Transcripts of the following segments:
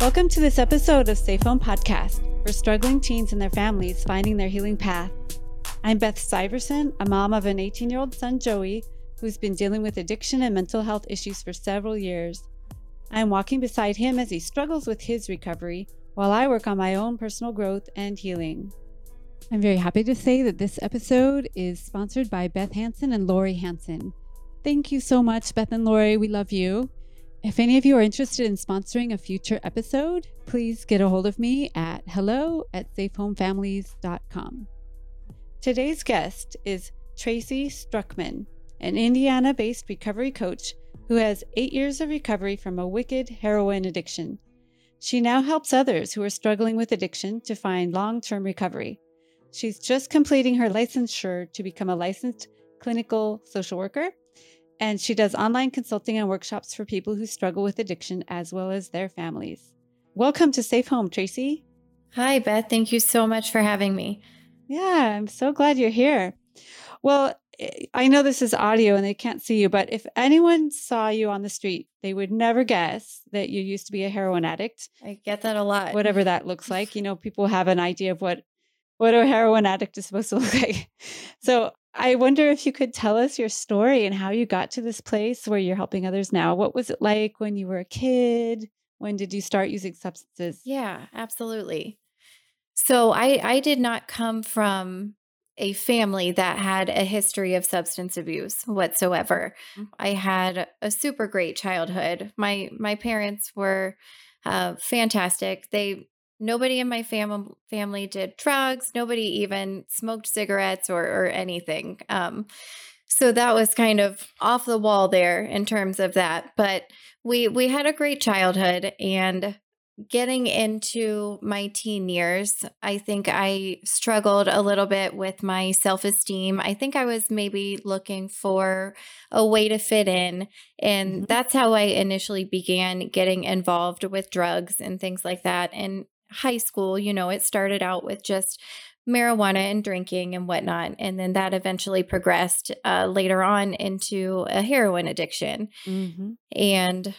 Welcome to this episode of Safe Home Podcast for struggling teens and their families finding their healing path. I'm Beth Syverson, a mom of an 18 year old son, Joey, who's been dealing with addiction and mental health issues for several years. I'm walking beside him as he struggles with his recovery while I work on my own personal growth and healing. I'm very happy to say that this episode is sponsored by Beth Hanson and Lori Hanson. Thank you so much, Beth and Lori. We love you. If any of you are interested in sponsoring a future episode, please get a hold of me at hello at safehomefamilies.com. Today's guest is Tracy Struckman, an Indiana based recovery coach who has eight years of recovery from a wicked heroin addiction. She now helps others who are struggling with addiction to find long term recovery. She's just completing her licensure to become a licensed clinical social worker and she does online consulting and workshops for people who struggle with addiction as well as their families. Welcome to Safe Home, Tracy. Hi, Beth. Thank you so much for having me. Yeah, I'm so glad you're here. Well, I know this is audio and they can't see you, but if anyone saw you on the street, they would never guess that you used to be a heroin addict. I get that a lot. Whatever that looks like. You know, people have an idea of what what a heroin addict is supposed to look like. So I wonder if you could tell us your story and how you got to this place where you're helping others now. What was it like when you were a kid? When did you start using substances? Yeah, absolutely. So I I did not come from a family that had a history of substance abuse whatsoever. Mm-hmm. I had a super great childhood. My my parents were uh, fantastic. They nobody in my fam- family did drugs. Nobody even smoked cigarettes or, or anything. Um, so that was kind of off the wall there in terms of that. But we we had a great childhood and getting into my teen years, I think I struggled a little bit with my self esteem. I think I was maybe looking for a way to fit in. And mm-hmm. that's how I initially began getting involved with drugs and things like that. And high school, you know, it started out with just marijuana and drinking and whatnot. And then that eventually progressed uh, later on into a heroin addiction. Mm-hmm. And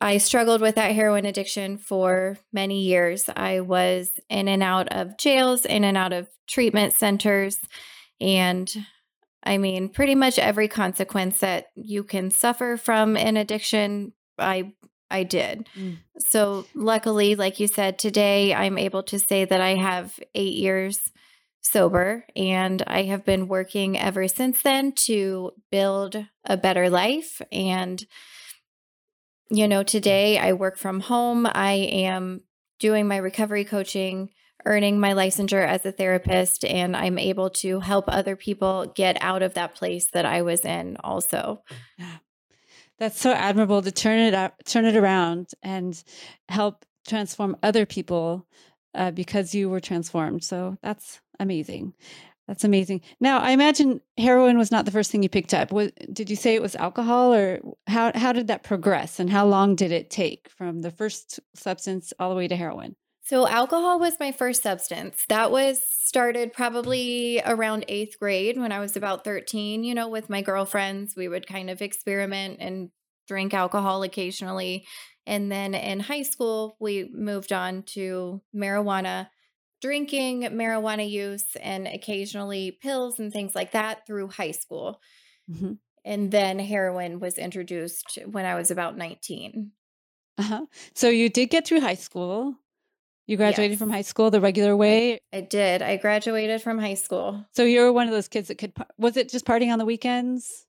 I struggled with that heroin addiction for many years. I was in and out of jails, in and out of treatment centers. And I mean, pretty much every consequence that you can suffer from an addiction, I I did. Mm. So, luckily, like you said, today I'm able to say that I have eight years sober and I have been working ever since then to build a better life. And, you know, today I work from home. I am doing my recovery coaching, earning my licensure as a therapist, and I'm able to help other people get out of that place that I was in also. That's so admirable to turn it up, turn it around and help transform other people uh, because you were transformed. So that's amazing. That's amazing. Now, I imagine heroin was not the first thing you picked up. What, did you say it was alcohol, or how how did that progress, and how long did it take from the first substance all the way to heroin? So, alcohol was my first substance. That was started probably around eighth grade when I was about 13. You know, with my girlfriends, we would kind of experiment and drink alcohol occasionally. And then in high school, we moved on to marijuana drinking, marijuana use, and occasionally pills and things like that through high school. Mm-hmm. And then heroin was introduced when I was about 19. Uh-huh. So you did get through high school. You graduated yes. from high school the regular way? I, I, did. I graduated from high school. So you were one of those kids that could, was it just partying on the weekends?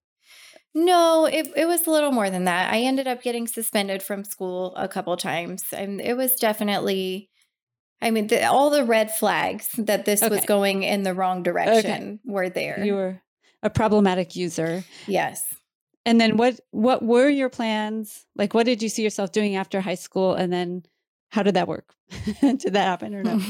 No, it, it was a little more than that. I ended up getting suspended from school a couple times. And it was definitely, I mean, the, all the red flags that this okay. was going in the wrong direction okay. were there. You were a problematic user. Yes. And then what what were your plans? Like what did you see yourself doing after high school and then how did that work? did that happen or no?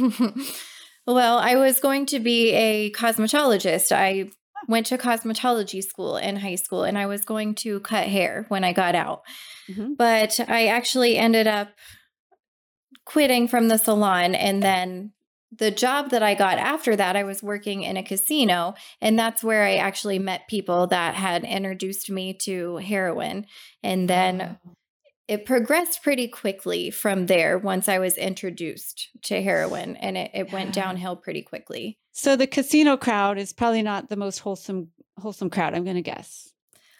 well, I was going to be a cosmetologist. I went to cosmetology school in high school and I was going to cut hair when I got out. Mm-hmm. But I actually ended up quitting from the salon and then the job that I got after that, I was working in a casino, and that's where I actually met people that had introduced me to heroin. And then it progressed pretty quickly from there once I was introduced to heroin and it, it went downhill pretty quickly. So the casino crowd is probably not the most wholesome wholesome crowd, I'm gonna guess.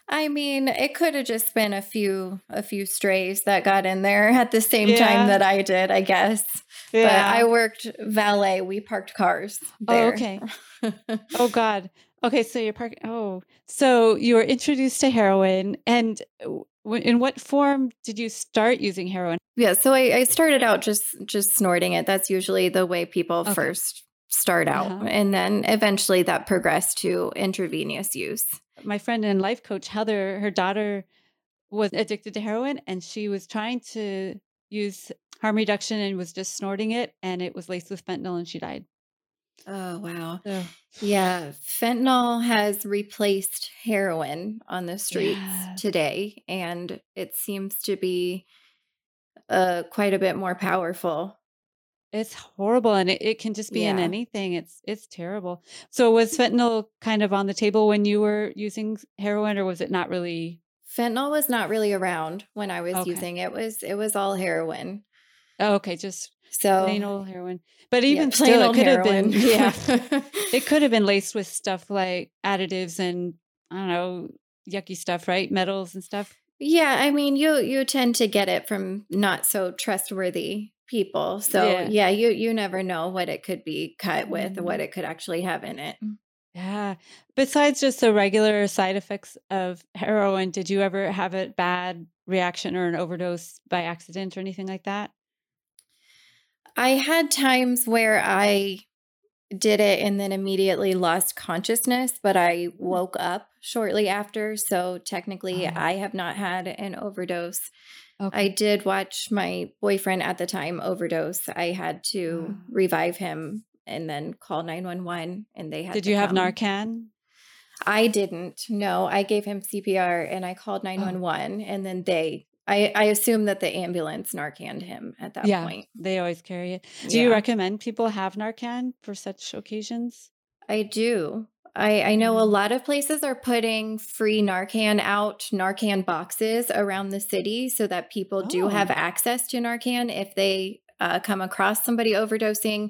I mean, it could have just been a few a few strays that got in there at the same Yeah. time that I did, I guess. But I worked valet. We parked cars Oh, okay. Oh God. Okay, so you're parking. Oh, so you were introduced to heroin, and w- in what form did you start using heroin? yeah, so I, I started out just just snorting it. That's usually the way people Okay. first start out. Uh-huh. And then eventually that progressed to intravenous use. My friend and life coach Heather, her daughter was addicted to heroin, and she was trying to use harm reduction and was just snorting it, and it was laced with fentanyl, and she died. Oh wow. So, Yeah, fentanyl has replaced heroin on the streets Yeah. today, and it seems to be uh, quite a bit more powerful. It's horrible, and it, it can just be in anything. It's it's terrible. So was fentanyl kind of on the table when you were using heroin, or was it not really? Fentanyl was not really around when I was Okay. using it. Was it was all heroin. Oh, okay, just So plain old heroin. But yeah, even plain still, it old could have been heroin. yeah, it could have been laced with stuff like additives and I don't know yucky stuff, right? Metals and stuff. yeah, I mean, you you tend to get it from not so trustworthy people. So Yeah. yeah, you you never know what it could be cut with, or Mhm. what it could actually have in it. Yeah. Besides just the regular side effects of heroin, did you ever have a bad reaction or an overdose by accident or anything like that? I had times where I did it and then immediately lost consciousness, but I mm. woke up shortly after. So technically, Oh. I have not had an overdose. Okay. I did watch my boyfriend at the time overdose. I had to Oh. revive him and then call 911 and they had Did you have. Narcan? I didn't. No, I gave him CPR and I Oh. called 911 and then they I I assume that the ambulance Narcaned him at that Yeah, point. they always carry it. Do you recommend people have Narcan for such occasions? I do. I, I know a lot of places are putting free Narcan out, Narcan boxes around the city so that people do Oh. have access to Narcan if they uh, come across somebody overdosing.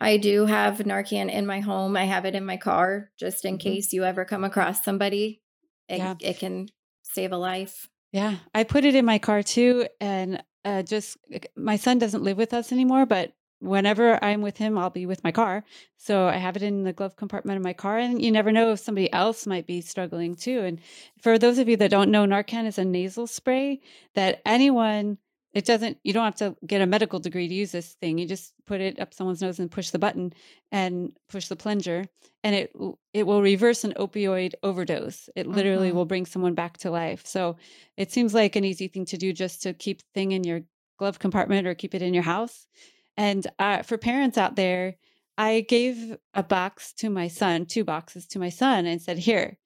I do have Narcan in my home. I have it in my car just in Mhm. case you ever come across somebody. It, Yeah. it can save a life. Yeah, I put it in my car too, and uh, just my son doesn't live with us anymore, but whenever I'm with him, I'll be with my car. So I have it in the glove compartment of my car, and you never know if somebody else might be struggling too. And for those of you that don't know, Narcan is a nasal spray that anyone. It doesn't. You don't have to get a medical degree to use this thing. You just put it up someone's nose and push the button and push the plunger, and it it will reverse an opioid overdose. It literally Mhm. will bring someone back to life. So it seems like an easy thing to do just to keep thing in your glove compartment or keep it in your house. And uh, for parents out there, I gave a box to my son, two boxes to my son, and said, Here,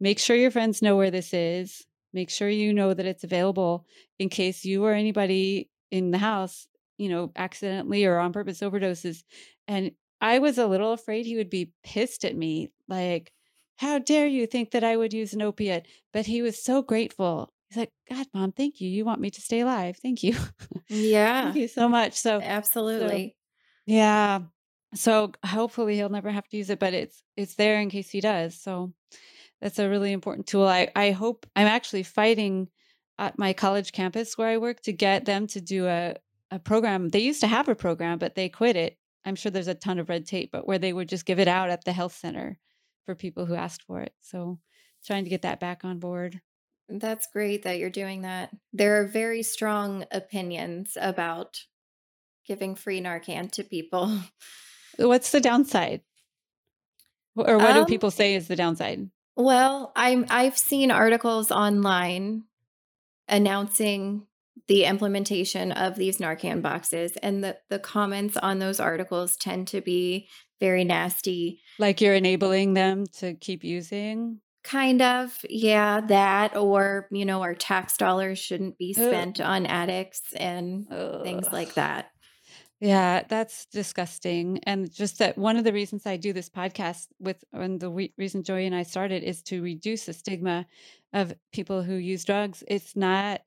make sure your friends know where this is. Make sure you know that it's available in case you or anybody in the house, you know, accidentally or on purpose overdoses. And I was a little afraid he would be pissed at me, like, how dare you think that I would use an opiate? But he was so grateful. He's like, God, mom, thank you. You want me to stay alive. Thank you. Yeah, thank you so much. So, absolutely. yeah. So hopefully he'll never have to use it, but it's it's there in case he does. So that's a really important tool. I I hope I'm actually fighting at my college campus where I work to get them to do a a program. They used to have a program, but they quit it. I'm sure there's a ton of red tape, but where they would just give it out at the health center for people who asked for it. So trying to get that back on board. That's great that you're doing that. There are very strong opinions about giving free Narcan to people. What's the downside? Or what do Um, people say is the downside? Well, I'm I've seen articles online announcing the implementation of these Narcan boxes and the the comments on those articles tend to be very nasty. Like you're enabling them to keep using? Kind of, yeah, that or, you know, our tax dollars shouldn't be Ugh. spent on addicts and things like that. Yeah, that's disgusting. And just that one of the reasons I do this podcast with, and the we- reason Joey and I started is to reduce the stigma of people who use drugs. It's not,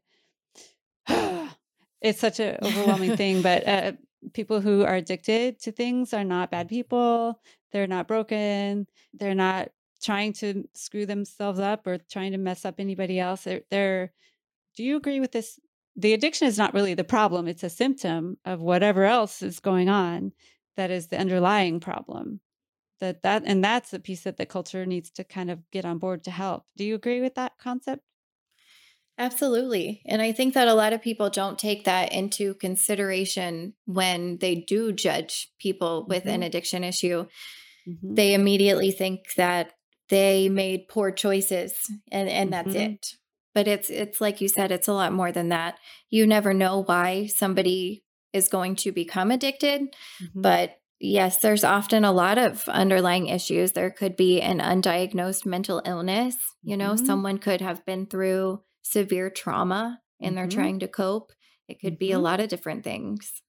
it's such an overwhelming thing. But uh, people who are addicted to things are not bad people. They're not broken. They're not trying to screw themselves up or trying to mess up anybody else. They're, they're do you agree with this? The addiction is not really the problem, it's a symptom of whatever else is going on that is the underlying problem. That that and that's the piece that the culture needs to kind of get on board to help. Do you agree with that concept? Absolutely. And I think that a lot of people don't take that into consideration when they do judge people with mm-hmm. an addiction issue. Mm-hmm. They immediately think that they made poor choices and and mm-hmm. that's it but it's it's like you said it's a lot more than that you never know why somebody is going to become addicted mm-hmm. but yes there's often a lot of underlying issues there could be an undiagnosed mental illness you know mm-hmm. someone could have been through severe trauma and they're mm-hmm. trying to cope it could be a mm-hmm. lot of different things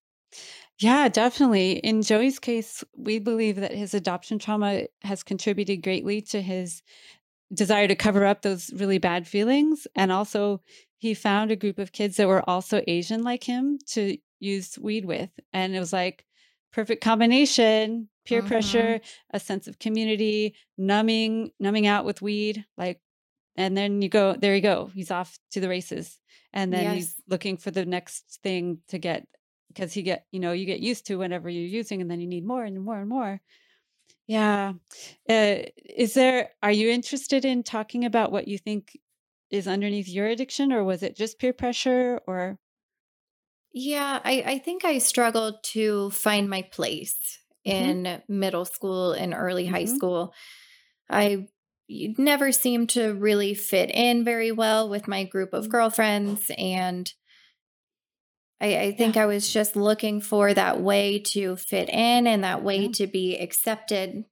yeah, definitely. In Joey's case, we believe that his adoption trauma has contributed greatly to his desire to cover up those really bad feelings. And also, he found a group of kids that were also Asian like him to use weed with. And it was like perfect combination peer mm-hmm. pressure, a sense of community, numbing, numbing out with weed. Like, and then you go, there you go. He's off to the races. And then yes. he's looking for the next thing to get because he get you know you get used to whenever you're using and then you need more and more and more yeah uh, is there are you interested in talking about what you think is underneath your addiction or was it just peer pressure or yeah i, I think i struggled to find my place mm-hmm. in middle school and early mm-hmm. high school i never seemed to really fit in very well with my group of mm. girlfriends and I, I think yeah. I was just looking for that way to fit in and that way yeah. to be accepted.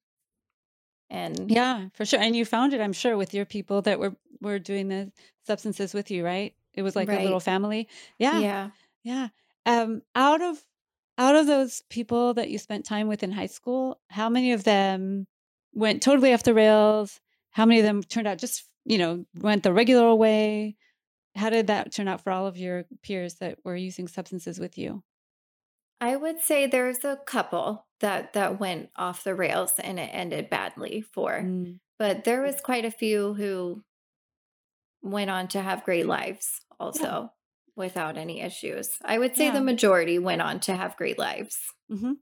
And yeah, for sure. And you found it, I'm sure, with your people that were were doing the substances with you, right? It was like right. a little family. Yeah. Yeah. Yeah. Um, out of out of those people that you spent time with in high school, how many of them went totally off the rails? How many of them turned out just, you know, went the regular way? How did that turn out for all of your peers that were using substances with you? I would say there's a couple that that went off the rails and it ended badly for. Mm. But there was quite a few who went on to have great lives also yeah. without any issues. I would say yeah. the majority went on to have great lives. Mm-hmm.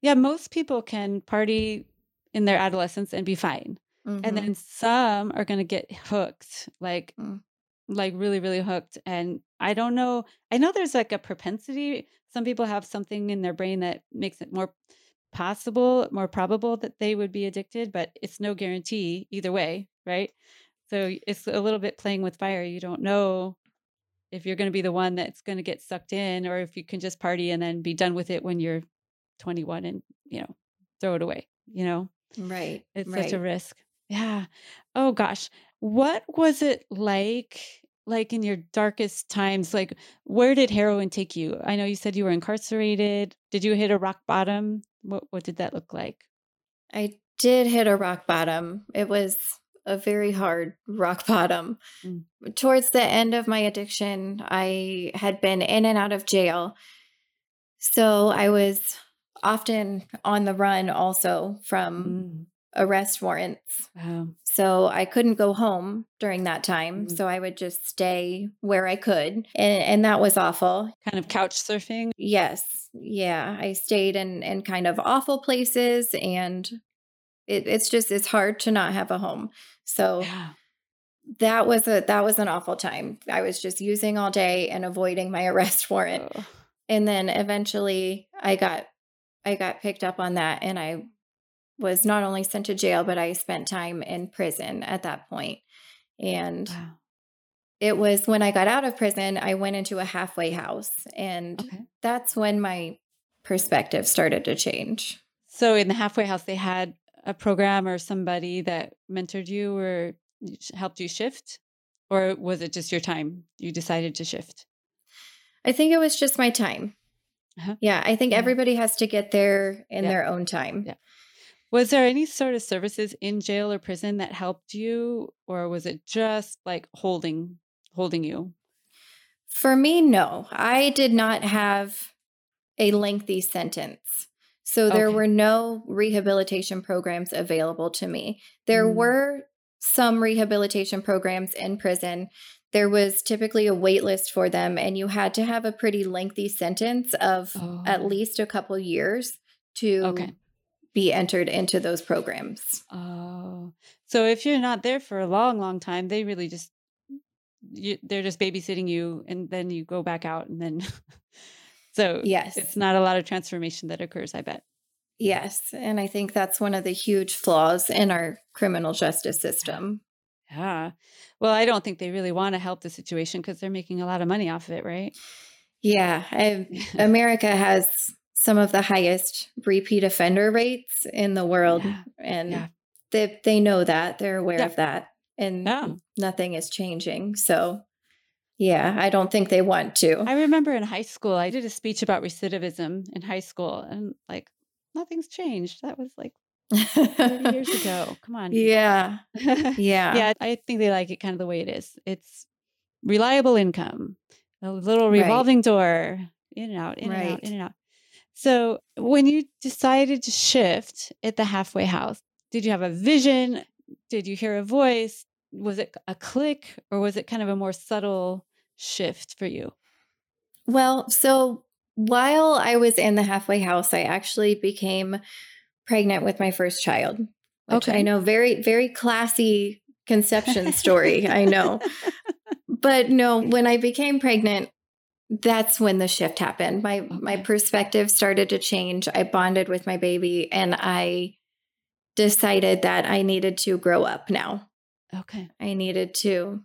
Yeah, most people can party in their adolescence and be fine. Mm-hmm. And then some are going to get hooked. Like mm like really really hooked and i don't know i know there's like a propensity some people have something in their brain that makes it more possible more probable that they would be addicted but it's no guarantee either way right? So it's a little bit playing with fire you don't know if you're going to be the one that's going to get sucked in or if you can just party and then be done with it when you're 21 and you know throw it away you know? Right it's right. such a risk. Yeah. Oh gosh what was it like like in your darkest times? Like where did heroin take you? I know you said you were incarcerated. Did you hit a rock bottom? What what did that look like? I did hit a rock bottom. It was a very hard rock bottom. Mm. Towards the end of my addiction, I had been in and out of jail. So I was often on the run also from mm arrest warrants. Wow. So I couldn't go home during that time. Mm-hmm. So I would just stay where I could. And, and that was awful. Kind of couch surfing? Yes. Yeah. I stayed in, in kind of awful places and it, it's just it's hard to not have a home. So yeah. that was a that was an awful time. I was just using all day and avoiding my arrest warrant. Oh. And then eventually I got I got picked up on that and I was not only sent to jail, but I spent time in prison at that point. And wow. it was when I got out of prison, I went into a halfway house. And okay. that's when my perspective started to change. So, in the halfway house, they had a program or somebody that mentored you or helped you shift? Or was it just your time? You decided to shift? I think it was just my time. Uh-huh. Yeah, I think yeah. everybody has to get there in yeah. their own time. Yeah. Was there any sort of services in jail or prison that helped you or was it just like holding holding you? For me, no. I did not have a lengthy sentence. So there Okay. were no rehabilitation programs available to me. There Mm. were some rehabilitation programs in prison. There was typically a wait list for them, and you had to have a pretty lengthy sentence of at Oh. least a couple years to Okay. Be entered into those programs. Oh, so if you're not there for a long, long time, they really just you, they're just babysitting you, and then you go back out, and then so Yes. it's not a lot of transformation that occurs. I bet. Yes. And I think that's one of the huge flaws in our criminal justice system. Yeah. Well, I don't think they really want to help the situation because they're making a lot of money off of it, right? Yeah. I, America has some of the highest repeat offender rates in the world. Yeah. And Yeah. they, they know that. They're aware Yeah. of that. And nothing is changing. So, yeah, I don't think they want to. I remember in high school, I did a speech about recidivism in high school, and like nothing's changed. That was like 30 years ago. Come on. Yeah. Yeah. yeah, I think they like it kind of the way it is. It's reliable income, a little Right. revolving door, in and out, in and out, in and out. So when you decided to shift at the halfway house, did you have a vision? Did you hear a voice? Was it a click or was it kind of a more subtle shift for you? Well, so while I was in the halfway house, I actually became pregnant with my first child. Which Okay. I know very, very classy conception story. I know. But no, when I became pregnant, that's when the shift happened. My my perspective started to change. I bonded with my baby and I decided that I needed to grow up now. Okay. I needed to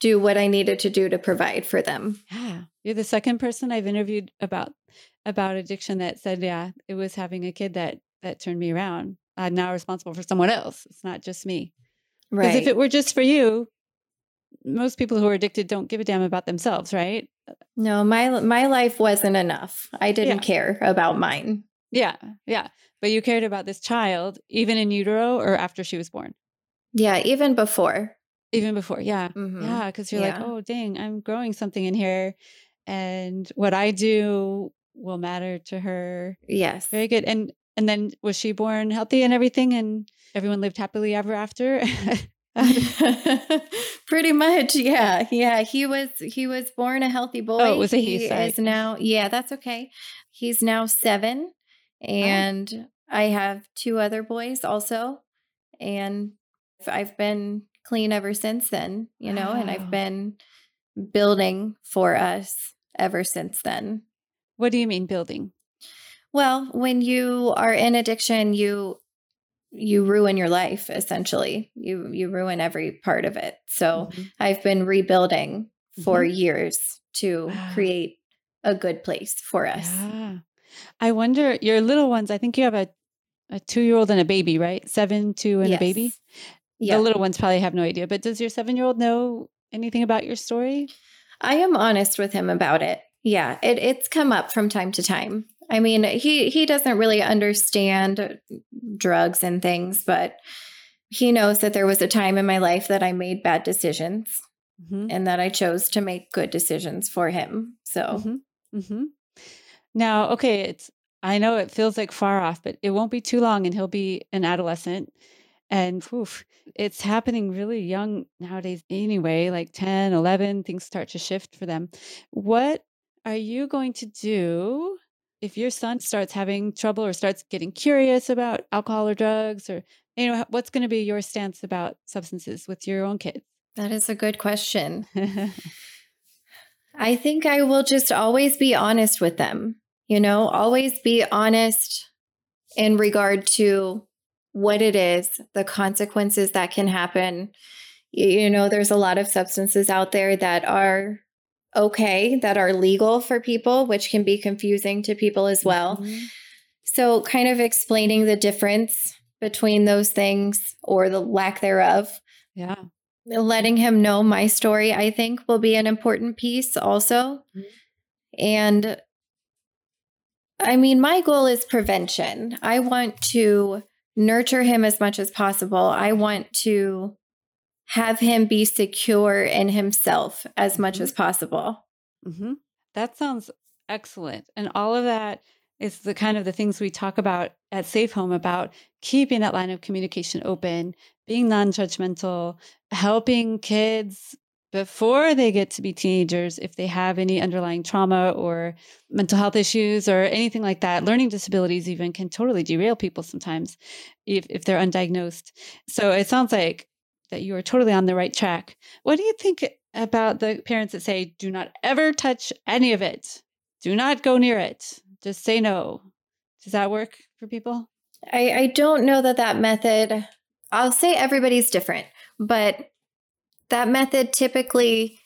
do what I needed to do to provide for them. Yeah. You're the second person I've interviewed about about addiction that said, yeah, it was having a kid that that turned me around. I'm now responsible for someone else. It's not just me. Right. Because if it were just for you, most people who are addicted don't give a damn about themselves, right? No, my my life wasn't enough. I didn't Yeah. care about mine. Yeah. Yeah. But you cared about this child, even in utero or after she was born. Yeah, even before. Even before. Yeah. Mhm. Yeah. Because you're like, oh, dang, I'm growing something in here. And what I do will matter to her. Yes. Very good. And and then was she born healthy and everything and everyone lived happily ever after? Pretty much, yeah. Yeah, he was he was born a healthy boy. Oh, it was a he, He is now Yeah, that's okay. He's now 7 Oh. and I have two other boys also and I've been clean ever since then, you know, and I've been building for us ever since then. what do you mean building? Well, when you are in addiction, you you ruin your life essentially. You you ruin every part of it. So Mhm. I've been rebuilding for years to Wow. create a good place for us. Yeah. I wonder your little ones, I think you have a a 2-year-old and a baby, right? 7, 2 and a baby. Yeah. The little ones probably have no idea, but does your 7-year-old know anything about your story? I am honest with him about it. Yeah, it it's come up from time to time. I mean, he he doesn't really understand drugs and things, but he knows that there was a time in my life that I made bad decisions Mhm. and that I chose to make good decisions for him. So, Mhm. Mhm. Now, okay, it's I know it feels like far off, but it won't be too long and he'll be an adolescent. And oof, it's happening really young nowadays anyway, like 10, 11, things start to shift for them. What are you going to do if your son starts having trouble or starts getting curious about alcohol or drugs or you know what's going to be your stance about substances with your own kids? that is a good question. I think I will just always be honest with them. You know, always be honest in regard to what it is, the consequences that can happen. You, you know, there's a lot of substances out there that are okay, that are legal for people, which can be confusing to people as well. Mhm. So, kind of explaining the difference between those things or the lack thereof Yeah. letting him know my story i think will be an important piece also Mhm. and i mean my goal is prevention i want to nurture him as much as possible i want to have him be secure in himself as much Mhm. as possible Mm-hmm. That sounds excellent. And all of that is the kind of the things we talk about at Safe Home about keeping that line of communication open, being non judgmental, helping kids before they get to be teenagers if they have any underlying trauma or mental health issues or anything like that. Learning disabilities even can totally derail people sometimes if, if they're undiagnosed. So it sounds like that you are totally on the right track. What do you think about the parents that say, do not ever touch any of it? Do not go near it. Just say no. Does that work for people? I, I don't know that that method, I'll say everybody's different, but that method typically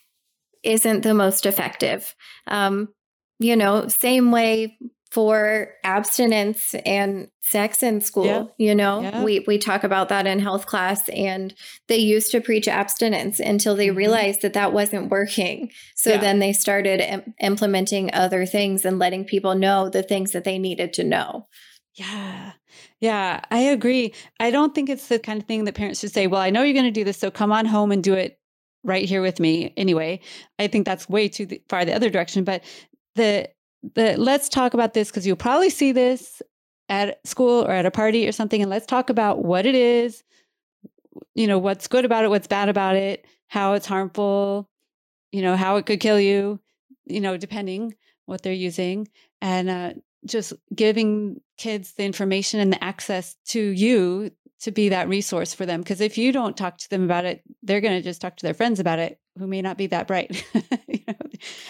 isn't the most effective. Um, you know, same way for abstinence and sex in school yeah. you know yeah. we we talk about that in health class and they used to preach abstinence until they mm-hmm. realized that that wasn't working so yeah. then they started Im- implementing other things and letting people know the things that they needed to know yeah yeah i agree i don't think it's the kind of thing that parents should say well i know you're going to do this so come on home and do it right here with me anyway i think that's way too far the other direction but the the let's talk about this because you'll probably see this at school or at a party or something and let's talk about what it is you know what's good about it what's bad about it how it's harmful you know how it could kill you you know depending what they're using and uh, just giving kids the information and the access to you to be that resource for them because if you don't talk to them about it they're going to just talk to their friends about it who may not be that bright you know,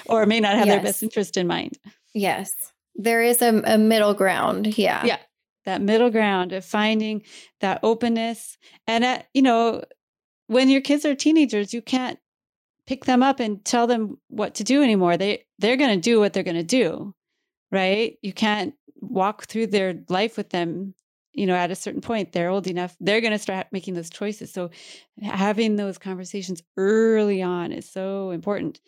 or may not have yes. their best interest in mind Yes. There is a, a middle ground. Yeah. Yeah. That middle ground of finding that openness. And, at, you know, when your kids are teenagers, you can't pick them up and tell them what to do anymore. They, they're going to do what they're going to do. Right. You can't walk through their life with them you know at a certain point they're old enough they're going to start making those choices so having those conversations early on is so important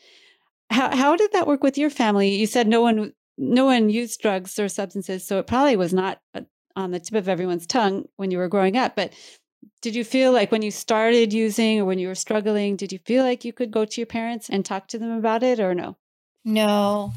how how did that work with your family? You said no one no one used drugs or substances, so it probably was not uh, on the tip of everyone's tongue when you were growing up. But did you feel like when you started using or when you were struggling, did you feel like you could go to your parents and talk to them about it or no? No,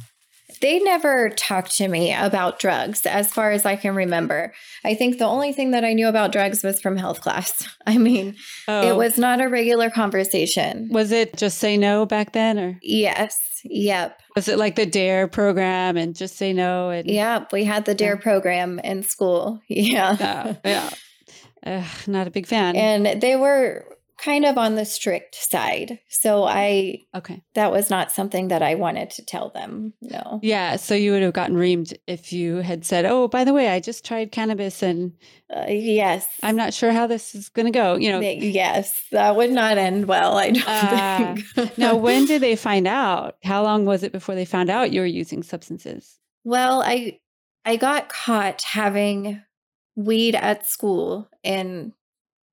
they never talked to me about drugs as far as I can remember. I think the only thing that I knew about drugs was from health class. I mean, oh. it was not a regular conversation. Was it just say no back then or? Yes. Yep. Was it like the DARE program and just say no? And Yep. We had the DARE yeah. program in school. Yeah. Yeah. Uh, not a big fan. And they were kind of on the strict side. So I okay. That was not something that I wanted to tell them. No. Yeah, so you would have gotten reamed if you had said, "Oh, by the way, I just tried cannabis and uh, yes. I'm not sure how this is going to go." You know. Yes, that would not end well, I don't uh, think. now, when did they find out? How long was it before they found out you were using substances? Well, I I got caught having weed at school in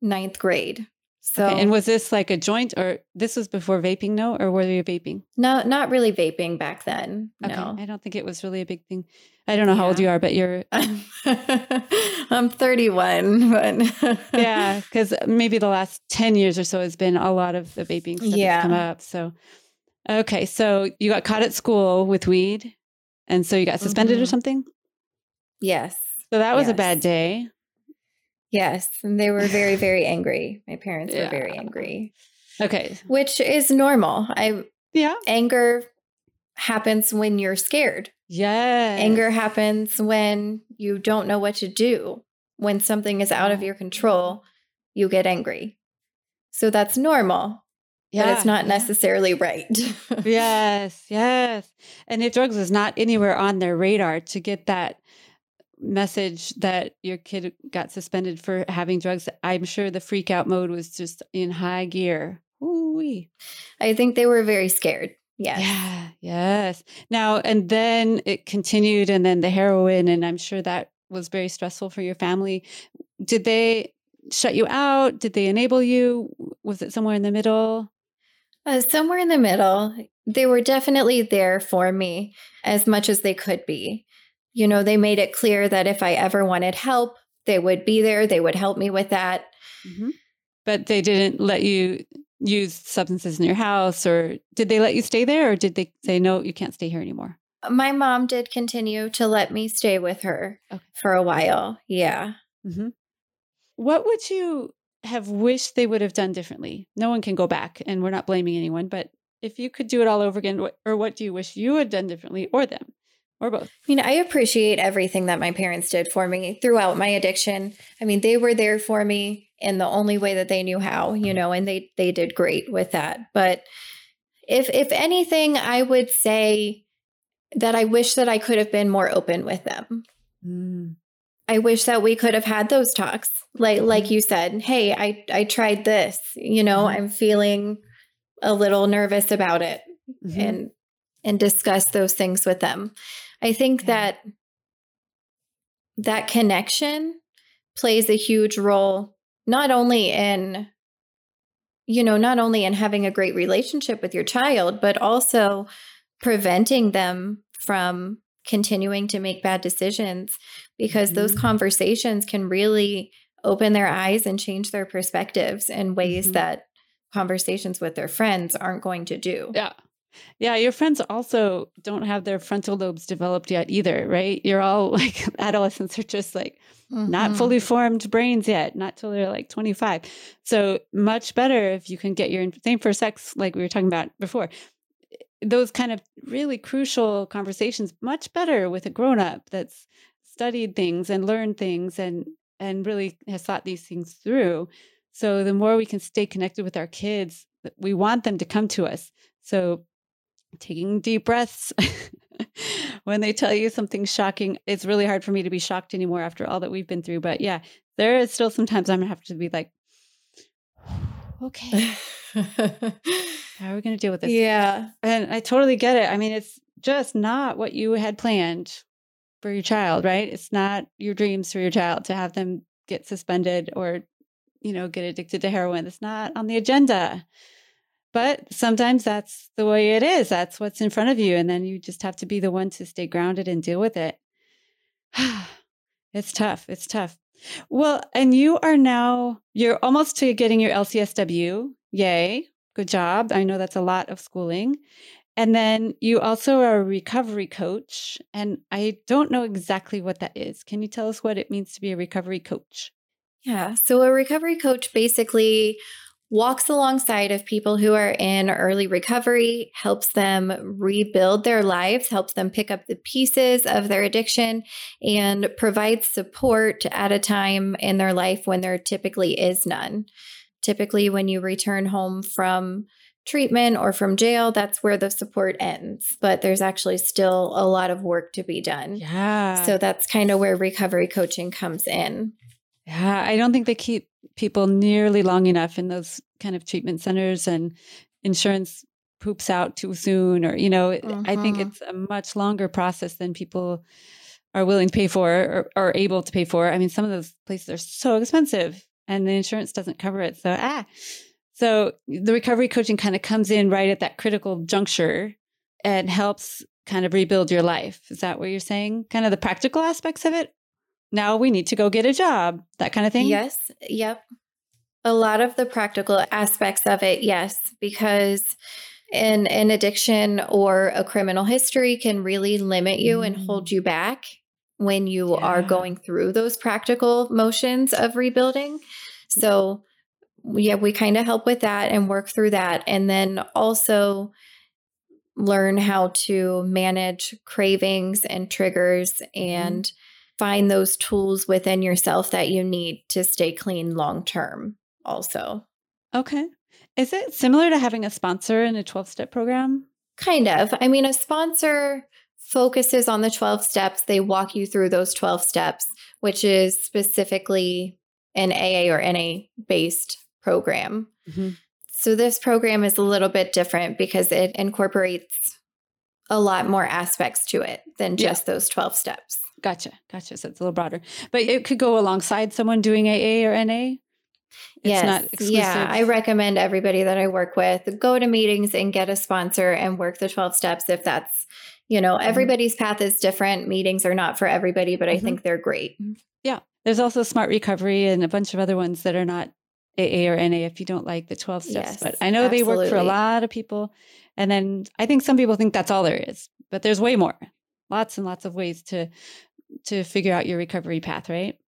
ninth grade. So, okay. and was this like a joint or this was before vaping, no? Or were you vaping? No, not really vaping back then. Okay. No. I don't think it was really a big thing. I don't know how old you are, but you're. I'm 31, but. yeah, because maybe the last 10 years or so has been a lot of the vaping stuff yeah. come up. So, okay. So you got caught at school with weed. And so you got suspended mm-hmm. or something? Yes. So that was yes. a bad day. Yes, and they were very very angry. My parents yeah. were very angry. Okay. Which is normal. I Yeah. Anger happens when you're scared. Yeah. Anger happens when you don't know what to do. When something is out of mm-hmm. your control, you get angry. So that's normal. Yeah, but it's not necessarily right. yes, yes. And if drugs is not anywhere on their radar to get that message that your kid got suspended for having drugs, I'm sure the freak out mode was just in high gear. Ooh-wee. I think they were very scared. Yes. Yeah. Yes. Now, and then it continued, and then the heroin, and I'm sure that was very stressful for your family. Did they shut you out? Did they enable you? Was it somewhere in the middle? Uh, somewhere in the middle. They were definitely there for me as much as they could be. You know, they made it clear that if I ever wanted help, they would be there. They would help me with that. Mm-hmm. But they didn't let you use substances in your house or did they let you stay there or did they say no you can't stay here anymore my mom did continue to let me stay with her okay. for a while yeah mm-hmm. what would you have wished they would have done differently no one can go back and we're not blaming anyone but if you could do it all over again or what do you wish you had done differently or them or both i mean i appreciate everything that my parents did for me throughout my addiction i mean they were there for me in the only way that they knew how, you know, and they they did great with that. But if if anything, I would say that I wish that I could have been more open with them. Mm. I wish that we could have had those talks. Like mm-hmm. like you said, hey, I I tried this, you know, mm-hmm. I'm feeling a little nervous about it mm-hmm. and and discuss those things with them. I think yeah. that that connection plays a huge role not only in you know not only in having a great relationship with your child but also preventing them from continuing to make bad decisions because mm-hmm. those conversations can really open their eyes and change their perspectives in ways mm-hmm. that conversations with their friends aren't going to do. Yeah. Yeah, your friends also don't have their frontal lobes developed yet either, right? You're all like adolescents are just like mm-hmm. not fully formed brains yet, not till they're like 25. So much better if you can get your same for sex, like we were talking about before. Those kind of really crucial conversations, much better with a grown up that's studied things and learned things and and really has thought these things through. So the more we can stay connected with our kids, we want them to come to us. So taking deep breaths when they tell you something shocking. It's really hard for me to be shocked anymore after all that we've been through. But yeah, there is still sometimes I'm gonna have to be like, okay, how are we gonna deal with this? Yeah. And I totally get it. I mean, it's just not what you had planned for your child, right? It's not your dreams for your child to have them get suspended or, you know, get addicted to heroin. It's not on the agenda. But sometimes that's the way it is. That's what's in front of you. And then you just have to be the one to stay grounded and deal with it. it's tough. It's tough. Well, and you are now, you're almost to getting your LCSW. Yay. Good job. I know that's a lot of schooling. And then you also are a recovery coach. And I don't know exactly what that is. Can you tell us what it means to be a recovery coach? Yeah. So, a recovery coach basically walks alongside of people who are in early recovery, helps them rebuild their lives, helps them pick up the pieces of their addiction, and provides support at a time in their life when there typically is none. Typically, when you return home from treatment or from jail, that's where the support ends. But there's actually still a lot of work to be done. Yeah. So that's kind of where recovery coaching comes in. Yeah, I don't think they keep people nearly long enough in those kind of treatment centers and insurance poops out too soon or you know mm-hmm. i think mm-hmm. it's a much longer process than people are willing to pay for or, are able to pay for i mean some of those places are so expensive and the insurance doesn't cover it so ah so the recovery coaching kind of comes in right at that critical juncture and helps kind of rebuild your life is that what you're saying kind of the practical aspects of it now we need to go get a job, that kind of thing? Yes. Yep. A lot of the practical aspects of it, yes, because an, an addiction or a criminal history can really limit you mm. and hold you back when you yeah. are going through those practical motions of rebuilding. So, yeah, we kind of help with that and work through that. And then also learn how to manage cravings and triggers and mm find those tools within yourself that you need to stay clean long term, also. Okay. Is it similar to having a sponsor in a 12 step program? Kind of. I mean, a sponsor focuses on the 12 steps. They walk you through those 12 steps, which is specifically an AA or NA based program. Mm-hmm. So, this program is a little bit different because it incorporates a lot more aspects to it than just yeah. those 12 steps. Gotcha. Gotcha. So it's a little broader, but it could go alongside someone doing AA or NA. It's yes. Yeah. I recommend everybody that I work with go to meetings and get a sponsor and work the 12 steps if that's, you know, mm-hmm. everybody's path is different. Meetings are not for everybody, but I mm-hmm. think they're great. Yeah. There's also Smart Recovery and a bunch of other ones that are not AA or NA if you don't like the 12 steps. Yes, but I know they work for a lot of people. And then I think some people think that's all there is, but there's way more. Lots and lots of ways to to figure out your recovery path, right?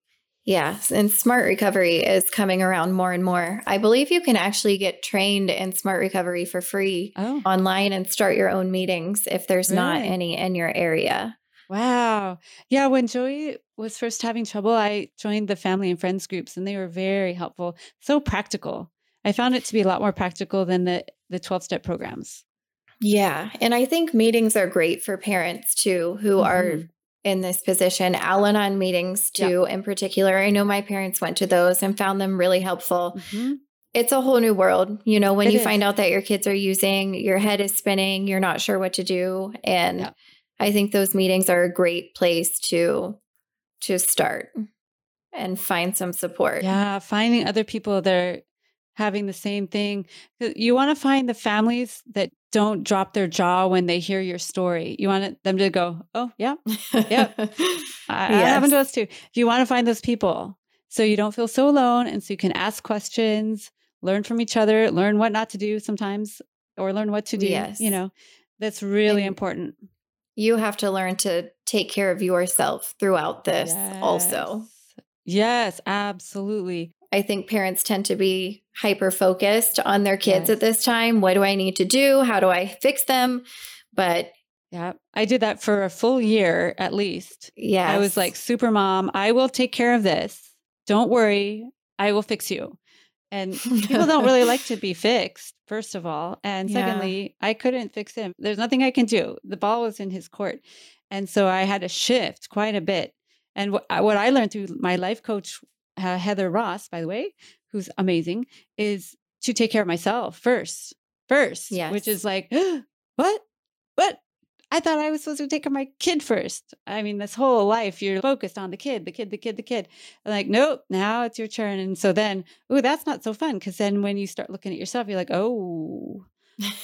Yes, and smart recovery is coming around more and more. I believe you can actually get trained in smart recovery for free Oh, online and start your own meetings if there's not any in your area. wow. Yeah, when Joey was first having trouble, I joined the family and friends groups and they were very helpful. So practical. I found it to be a lot more practical than the the 12 step programs. Yeah, and I think meetings are great for parents too who are Mhm. In this position. Al Anon meetings Yeah. too, in particular. I know my parents went to those and found them really helpful. Mhm. It's a whole new world. You know, when It you is. find out that your kids are using, your head is spinning, you're not sure what to do. And Yeah. I think those meetings are a great place to to start and find some support. Yeah, finding other people that are having the same thing. You want to find the families that don't drop their jaw when they hear your story. You want them to go, "Oh, yeah, yeah. I, that happened to Yes. us too." If you want to find those people so you don't feel so alone, and so you can ask questions, learn from each other, learn what not to do sometimes, or learn what to do. Yes. You know, that's really And- important. You have to learn to take care of yourself throughout this also. Yes, absolutely. I think parents tend to be hyper focused on their kids Yes. at this time. What do I need to do? How do I fix them? But Yeah, I did that for a full year at least. yeah, I was like, super mom, I will take care of this. Don't worry, I will fix you. And people don't really like to be fixed, first of all. And Yeah. secondly, I couldn't fix him. There's nothing I can do. The ball was in his court. And so I had to shift quite a bit. And what, what I learned through my life coach, uh, Heather Ross, by the way, who's amazing, is to take care of myself first. First, which is like, what? What? I thought I was supposed to take care of my kid first. I mean, this whole life you're focused on the kid, the kid, the kid, the kid. like, nope, now it's your turn. And so then, oh, that's not so fun. Cause then when you start looking at yourself, you're like, oh,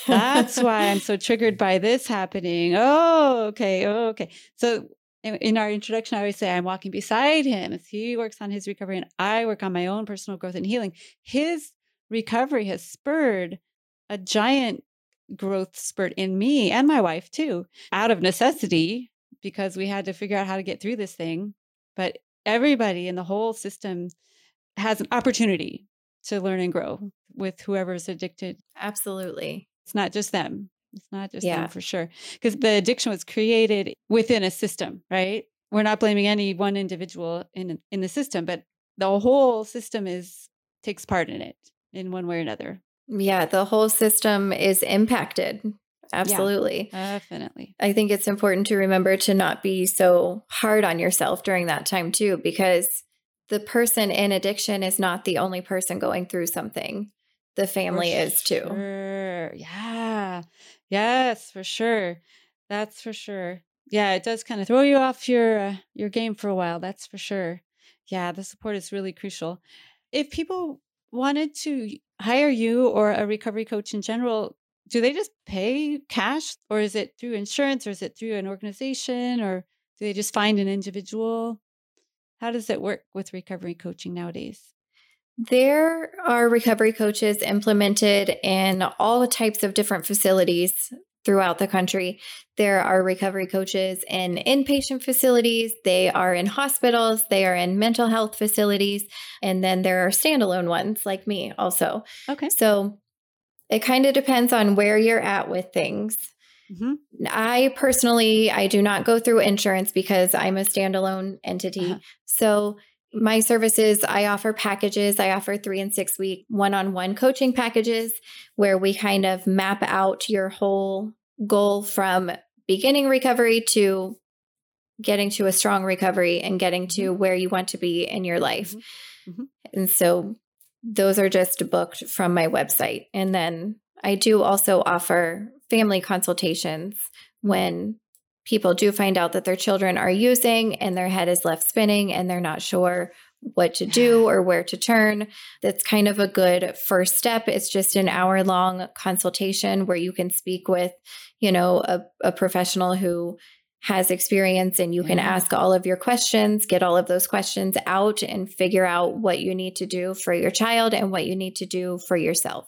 that's why I'm so triggered by this happening. Oh, okay. Oh, okay. So in, our introduction, I always say I'm walking beside him as he works on his recovery and I work on my own personal growth and healing. His recovery has spurred a giant growth spurt in me and my wife too, out of necessity because we had to figure out how to get through this thing. But everybody in the whole system has an opportunity to learn and grow with whoever's addicted Absolutely. it's not just them. It's not just Yeah. them for sure. Because the addiction was created within a system, right? We're not blaming any one individual in in the system, but the whole system is takes part in it in one way or another. Yeah, the whole system is impacted. Absolutely. Definitely. I think it's important to remember to not be so hard on yourself during that time too, because the person in addiction is not the only person going through something. The family is too. Yeah. Yes, for sure. That's for sure. Yeah, it does kind of throw you off your uh, your game for a while. That's for sure. Yeah, the support is really crucial. If people wanted to hire you or a recovery coach in general, do they just pay cash or is it through insurance or is it through an organization or do they just find an individual? How does it work with recovery coaching nowadays? There are recovery coaches implemented in all types of different facilities throughout the country. There are recovery coaches in inpatient facilities, they are in hospitals, they are in mental health facilities, and then there are standalone ones like me also. Okay. So it kind of depends on where you're at with things. hmm I personally I do not go through insurance because I'm a standalone entity. Uh-huh. So my services, I offer packages. I offer three and six week one on one coaching packages where we kind of map out your whole goal from beginning recovery to getting to a strong recovery and getting to where you want to be in your life. Mhm. Mhm. And so those are just booked from my website. And then I do also offer family consultations when people do find out that their children are using and their head is left spinning and they're not sure what to do or where to turn. That's kind of a good first step. It's just an hour long consultation where you can speak with, you know, a, a professional who has experience and you can Yeah. ask all of your questions, get all of those questions out and figure out what you need to do for your child and what you need to do for yourself.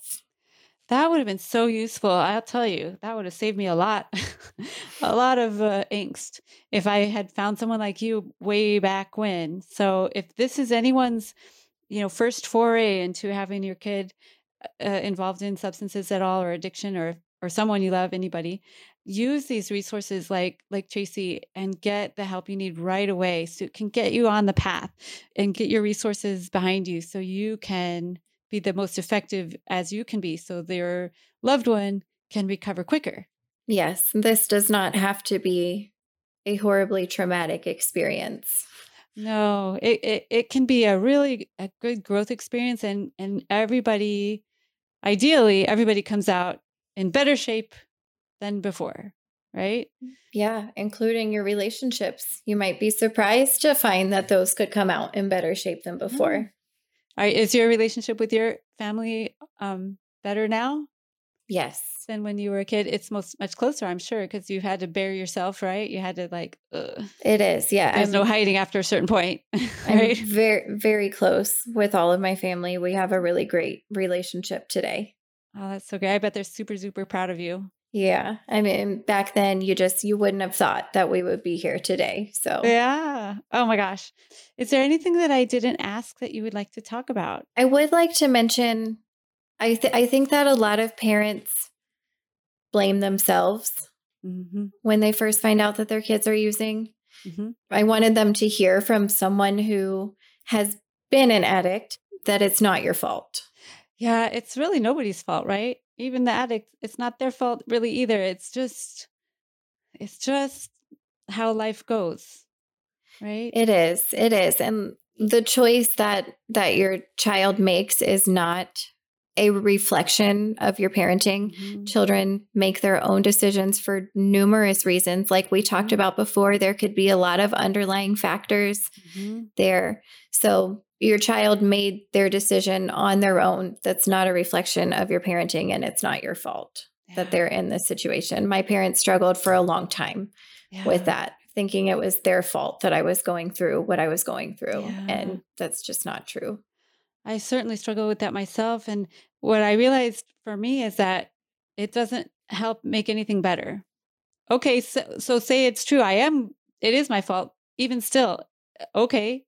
That would have been so useful. I'll tell you, that would have saved me a lot, a lot of uh, angst if I had found someone like you way back when. So, if this is anyone's, you know, first foray into having your kid uh, involved in substances at all, or addiction, or or someone you love, anybody, use these resources like like Tracy and get the help you need right away, so it can get you on the path and get your resources behind you, so you can be the most effective as you can be so their loved one can recover quicker. Yes, this does not have to be a horribly traumatic experience. No, it, it, it can be a really a good growth experience and and everybody ideally everybody comes out in better shape than before, right? Mm, yeah, including your relationships. You might be surprised to find that those could come out in better shape than mm. before. Are, is your relationship with your family um better now Yes. than when you were a kid? It's most much closer, I'm sure, because you had to bear yourself, right? You had to like ugh. It is. Yeah. there's I'm, no hiding after a certain point, I'm very, very close with all of my family. We have a really great relationship today. Oh, that's so great. I bet they're super, super proud of you. Yeah. I mean, back then you just you wouldn't have thought that we would be here today. So Yeah. Oh my gosh. Is there anything that I didn't ask that you would like to talk about? I would like to mention I th- I think that a lot of parents blame themselves Mm-hmm. when they first find out that their kids are using. Mm-hmm. I wanted them to hear from someone who has been an addict that it's not your fault. Yeah, it's really nobody's fault, right? Even the addict, it's not their fault really either. It's just, it's just how life goes, right? It is. It is. And the choice that that your child makes is not a reflection of your parenting. Mhm. Children make their own decisions for numerous reasons. Like we talked Mhm. about before, there could be a lot of underlying factors Mhm. there. So your child made their decision on their own. That's not a reflection of your parenting and it's not your fault Yeah. that they're in this situation. My parents struggled for a long time Yeah. with that, thinking it was their fault that I was going through what I was going through. Yeah. And that's just not true. I certainly struggle with that myself. And what I realized for me is that it doesn't help make anything better. Okay, so, so say it's true. I am, it is my fault. Even still, okay,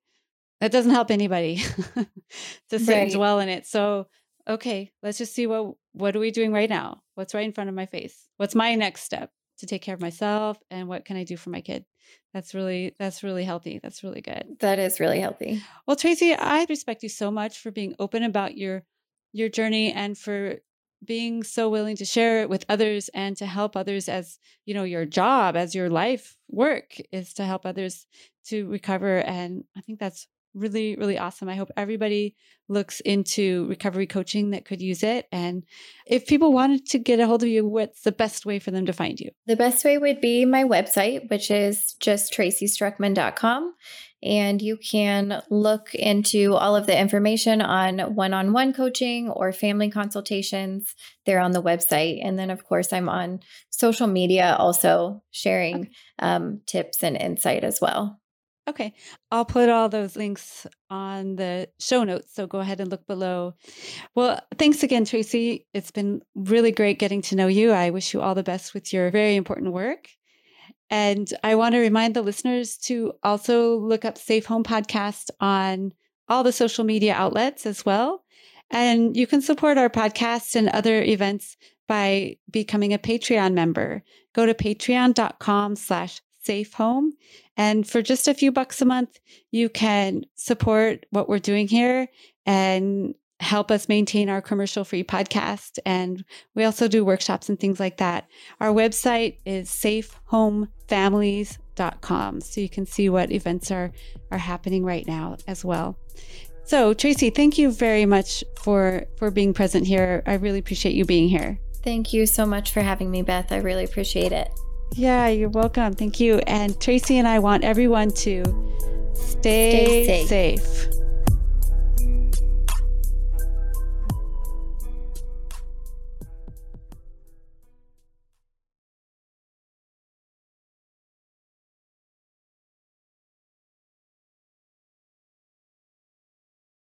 that doesn't help anybody to sit and dwell in it. So, okay, let's just see what what are we doing right now? What's right in front of my face? What's my next step to take care of myself? And what can I do for my kid? That's really that's really healthy. That's really good. That is really healthy. Well, Tracy, I respect you so much for being open about your your journey and for being so willing to share it with others and to help others as, you know, your job, as your life work is to help others to recover and I think that's really really awesome. I hope everybody looks into recovery coaching that could use it and if people wanted to get a hold of you, what's the best way for them to find you? The best way would be my website, which is just tracystruckman.com. And you can look into all of the information on one on one coaching or family consultations there on the website. And then, of course, I'm on social media also sharing um, tips and insight as well. Okay. I'll put all those links on the show notes. So go ahead and look below. Well, thanks again, Tracy. It's been really great getting to know you. I wish you all the best with your very important work. And I want to remind the listeners to also look up Safe Home Podcast on all the social media outlets as well. And you can support our podcast and other events by becoming a Patreon member. Go to patreon.com slash safe home. And for just a few bucks a month, you can support what we're doing here and help us maintain our commercial free podcast. And we also do workshops and things like that. Our website is safehomefamilies.com. So you can see what events are, are happening right now as well. So Tracy, thank you very much for for being present here. I really appreciate you being here. Thank you so much for having me, Beth. I really appreciate it. Yeah, you're welcome. Thank you. And Tracy and I want everyone to stay, Stay safe. safe.